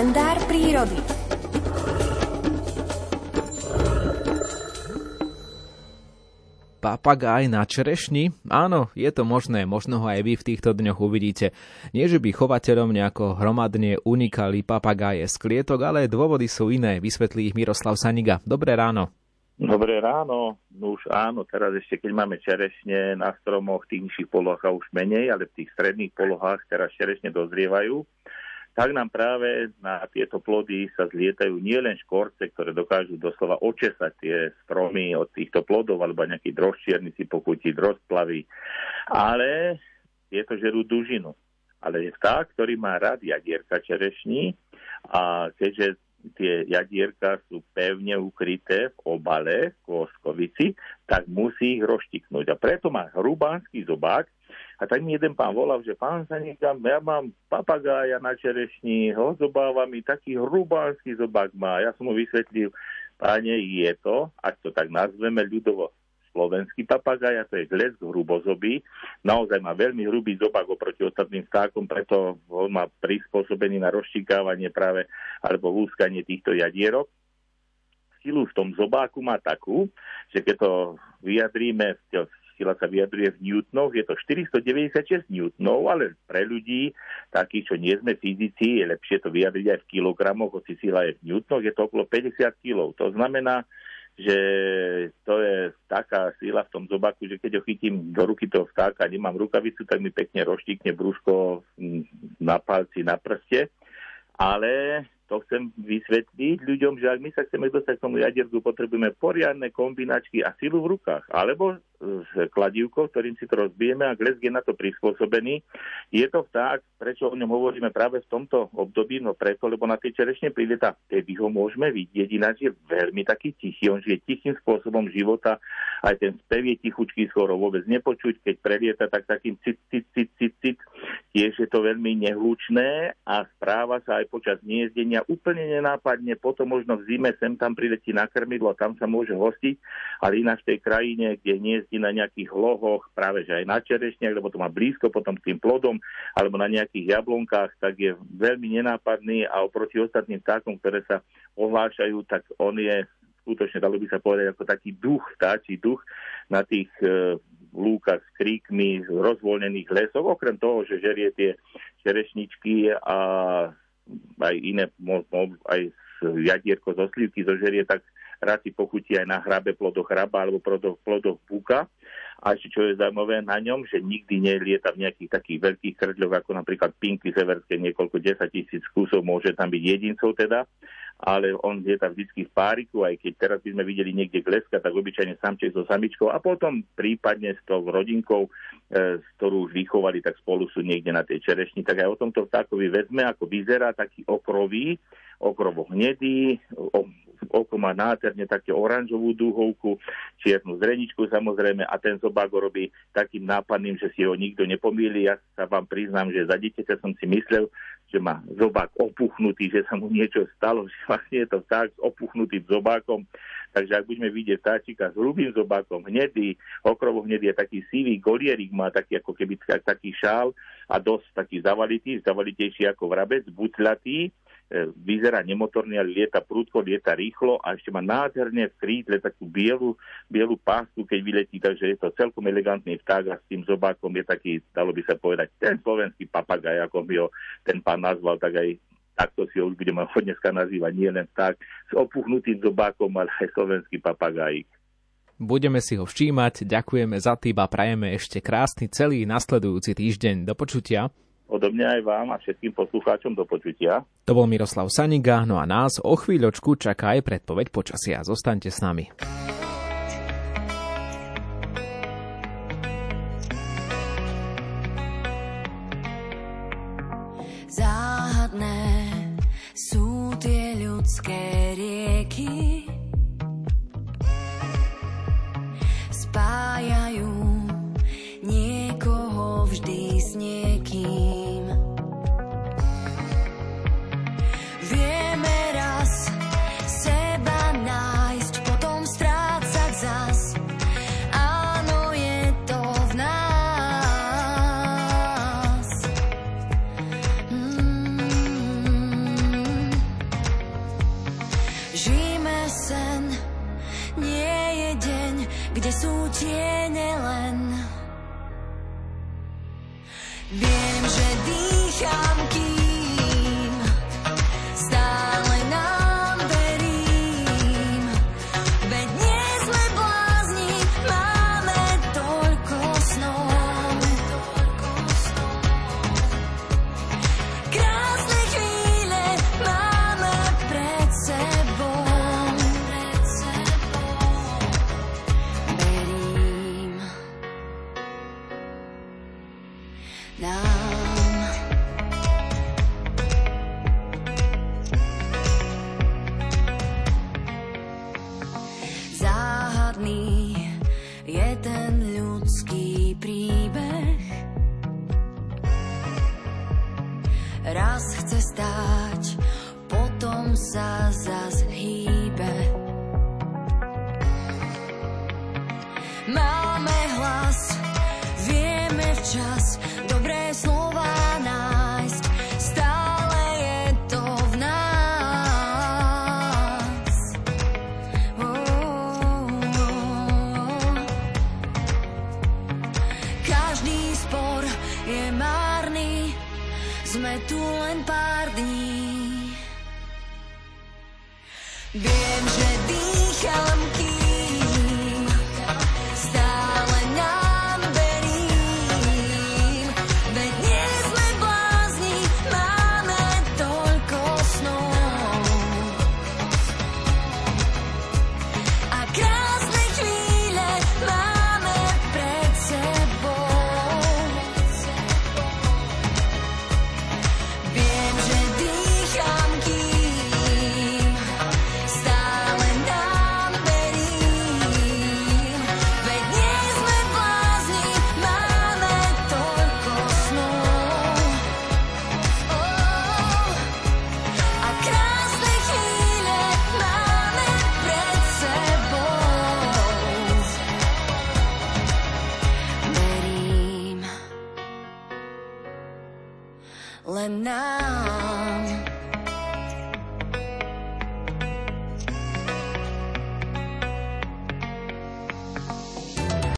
kalendár prírody. Papagaj na čerešni? Áno, je to možné, možno ho aj vy v týchto dňoch uvidíte. Nie, že by chovateľom nejako hromadne unikali papagáje z klietok, ale dôvody sú iné, vysvetlí ich Miroslav Saniga. Dobré ráno. Dobré ráno. No už áno, teraz ešte keď máme čerešne na stromoch, v tých nižších polohách už menej, ale v tých stredných polohách teraz čerešne dozrievajú, tak nám práve na tieto plody sa zlietajú nielen škorce, ktoré dokážu doslova očesať tie stromy od týchto plodov, alebo nejaký drožčierny si pokutiť, rozplavy, ale tieto žerú dužinu. Ale je vták, ktorý má rád jadierka čerešní a keďže tie jadierka sú pevne ukryté v obale, v koskovici, tak musí ich roštiknúť. A preto má hrubánsky zobák. A tak mi jeden pán volal, že pán sa niekam, ja mám papagája na čerešni, ho zobáva mi taký hrubánsky zobák má. Ja som mu vysvetlil, páne, je to, ak to tak nazveme ľudovo, slovenský papagaj, a to je glesk hrubozobý. Naozaj má veľmi hrubý zobák oproti ostatným vtákom, preto on má prispôsobený na rozšikávanie práve alebo lúskanie týchto jadierok. Silu v tom zobáku má takú, že keď to vyjadríme, sila sa vyjadruje v newtonoch, je to 496 newtonov, ale pre ľudí, takých, čo nie sme fyzici, je lepšie to vyjadriť aj v kilogramoch, hoci sila je v newtonoch, je to okolo 50 kg. To znamená, že to je taká sila v tom zobaku, že keď ho chytím do ruky toho vtáka a nemám rukavicu, tak mi pekne roštíkne brúško na palci, na prste. Ale to chcem vysvetliť ľuďom, že ak my sa chceme dostať k tomu jadierku, potrebujeme poriadne kombinačky a silu v rukách. Alebo s kladívkou, ktorým si to rozbijeme a glesk je na to prispôsobený. Je to vták, prečo o ňom hovoríme práve v tomto období? No preto, lebo na tej čerešne prilieta, vtedy ho môžeme vidieť, ináč je veľmi taký tichý. On žije tichým spôsobom života, aj ten spev je tichučký, skoro vôbec nepočuť, keď prelieta, tak takým cit, cit, cit, cit, cit. Tiež je to veľmi nehlučné a správa sa aj počas niezdenia mňa úplne nenápadne, potom možno v zime sem tam priletí na krmidlo tam sa môže hostiť, ale ináč v tej krajine, kde hniezdi na nejakých lohoch, práve že aj na čerešniach, lebo to má blízko potom k tým plodom, alebo na nejakých jablonkách, tak je veľmi nenápadný a oproti ostatným vtákom, ktoré sa ohlášajú, tak on je skutočne, dalo by sa povedať, ako taký duch, vtáčí duch na tých e, lúkach s kríkmi, rozvoľnených lesoch, okrem toho, že žerie tie čerešničky a aj iné, aj jadierko zo slivky zožerie, tak rád si pochutí aj na hrabe plodoch hraba alebo plodoch, plodoch buka. A ešte čo je zaujímavé na ňom, že nikdy nelieta v nejakých takých veľkých krdľoch, ako napríklad pinky severské, niekoľko 10 tisíc kusov, môže tam byť jedincov teda, ale on lieta vždy v páriku, aj keď teraz by sme videli niekde gleska, tak obyčajne samček so samičkou a potom prípadne s tou rodinkou, e, ktorú už vychovali, tak spolu sú niekde na tej čerešni. Tak aj o tomto vtákovi vezme, ako vyzerá taký okrový, okrovo hnedý, oko má nádherne také oranžovú dúhovku, čiernu zreničku samozrejme a ten zobák robí takým nápadným, že si ho nikto nepomýli. Ja sa vám priznám, že za dieťaťa som si myslel, že má zobák opuchnutý, že sa mu niečo stalo, že vlastne je to tak s opuchnutým zobákom. Takže ak budeme vidieť vtáčika s hrubým zobákom, hnedý, okrovo hnedý je taký sivý golierik, má taký ako keby taký šál a dosť taký zavalitý, zavalitejší ako vrabec, bucľatý, E, vyzerá nemotorný, ale lieta prúdko, lieta rýchlo a ešte má nádherne v krídle takú bielu, bielu pásku, keď vyletí, takže je to celkom elegantný vták a s tým zobákom je taký, dalo by sa povedať, ten slovenský papagaj, ako mi ho ten pán nazval, tak aj takto si ho už budeme ho dneska nazývať, nie len tak, s opuchnutým zobákom, ale aj slovenský papagájik. Budeme si ho všímať, ďakujeme za tým a prajeme ešte krásny celý nasledujúci týždeň. Do počutia odo mňa aj vám a všetkým poslucháčom do počutia. To bol Miroslav Saniga, no a nás o chvíľočku čaká aj predpoveď počasia. Zostaňte s nami. Záhadné sú tie ľudské rieky, 见。Raz chce stáť, potom sa zas hýbe. Máme hlas, vieme včas, dobré slova nájsť, stále je to v nás. Oh, oh, oh. Každý spor je malý, sme tu len pár dní. Viem, že dýcham Well.